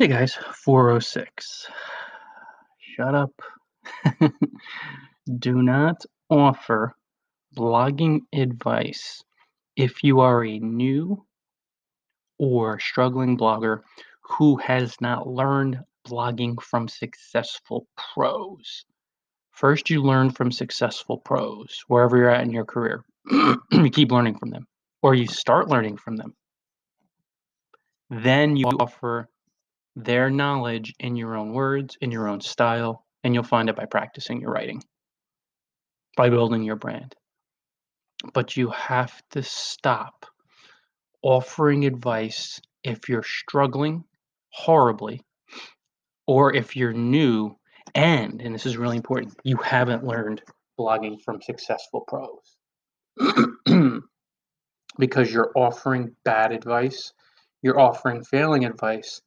Hey guys, 406. Shut up. Do not offer blogging advice if you are a new or struggling blogger who has not learned blogging from successful pros. First, you learn from successful pros, wherever you're at in your career. you keep learning from them, or you start learning from them. Then you offer their knowledge in your own words, in your own style, and you'll find it by practicing your writing, by building your brand. But you have to stop offering advice if you're struggling horribly or if you're new and, and this is really important, you haven't learned blogging from successful pros. because you're offering bad advice, you're offering failing advice,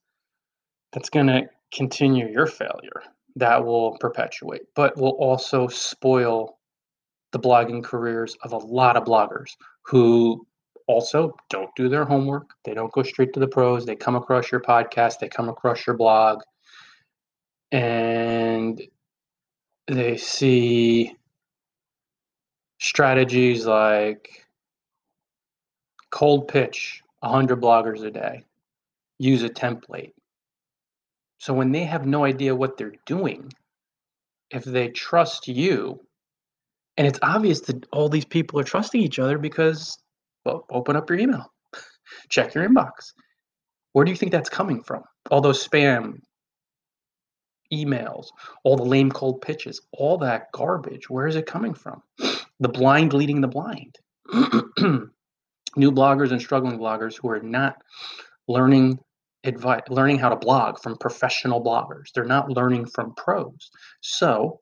that's going to continue your failure. That will perpetuate, but will also spoil the blogging careers of a lot of bloggers who also don't do their homework. They don't go straight to the pros. They come across your podcast, they come across your blog, and they see strategies like cold pitch 100 bloggers a day, use a template, so when they have no idea what they're doing, if they trust you, and it's obvious that all these people are trusting each other because, well, open up your email, check your inbox. Where do you think that's coming from? All those spam emails, all the lame cold pitches, all that garbage. Where is it coming from? The blind leading the blind. New bloggers and struggling bloggers who are not learning advice learning how to blog from professional bloggers. They're not learning from pros. So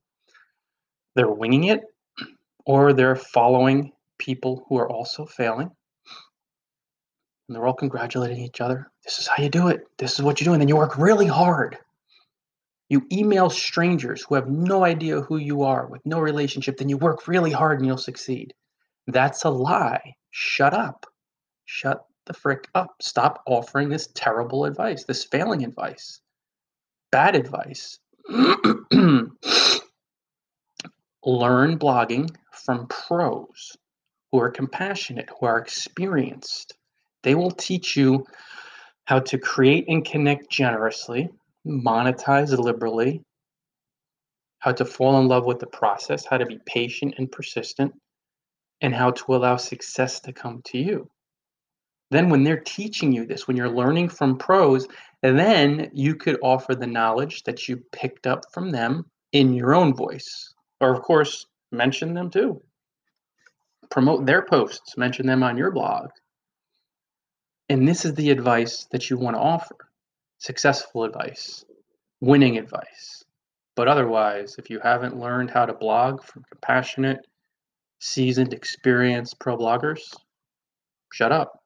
they're winging it or they're following people who are also failing. And they're all congratulating each other. This is how you do it. This is what you do and then you work really hard. You email strangers who have no idea who you are with no relationship then you work really hard and you'll succeed. That's a lie. Shut up. Shut the frick up. Stop offering this terrible advice, this failing advice, bad advice. Learn blogging from pros who are compassionate, who are experienced. They will teach you how to create and connect generously, monetize liberally, how to fall in love with the process, how to be patient and persistent, and how to allow success to come to you. Then, when they're teaching you this, when you're learning from pros, then you could offer the knowledge that you picked up from them in your own voice. Or, of course, mention them too. Promote their posts, mention them on your blog. And this is the advice that you want to offer successful advice, winning advice. But otherwise, if you haven't learned how to blog from compassionate, seasoned, experienced pro bloggers, shut up.